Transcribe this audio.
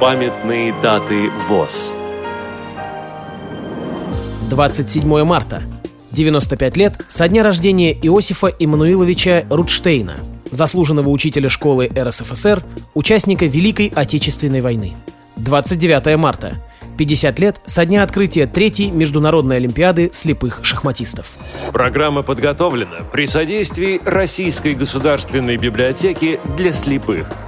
Памятные даты ВОЗ. 27 марта. 95 лет со дня рождения Иосифа Иммануиловича Рудштейна, заслуженного учителя школы РСФСР, участника Великой Отечественной войны. 29 марта. 50 лет со дня открытия третьей международной олимпиады слепых шахматистов. Программа подготовлена при содействии Российской государственной библиотеки для слепых –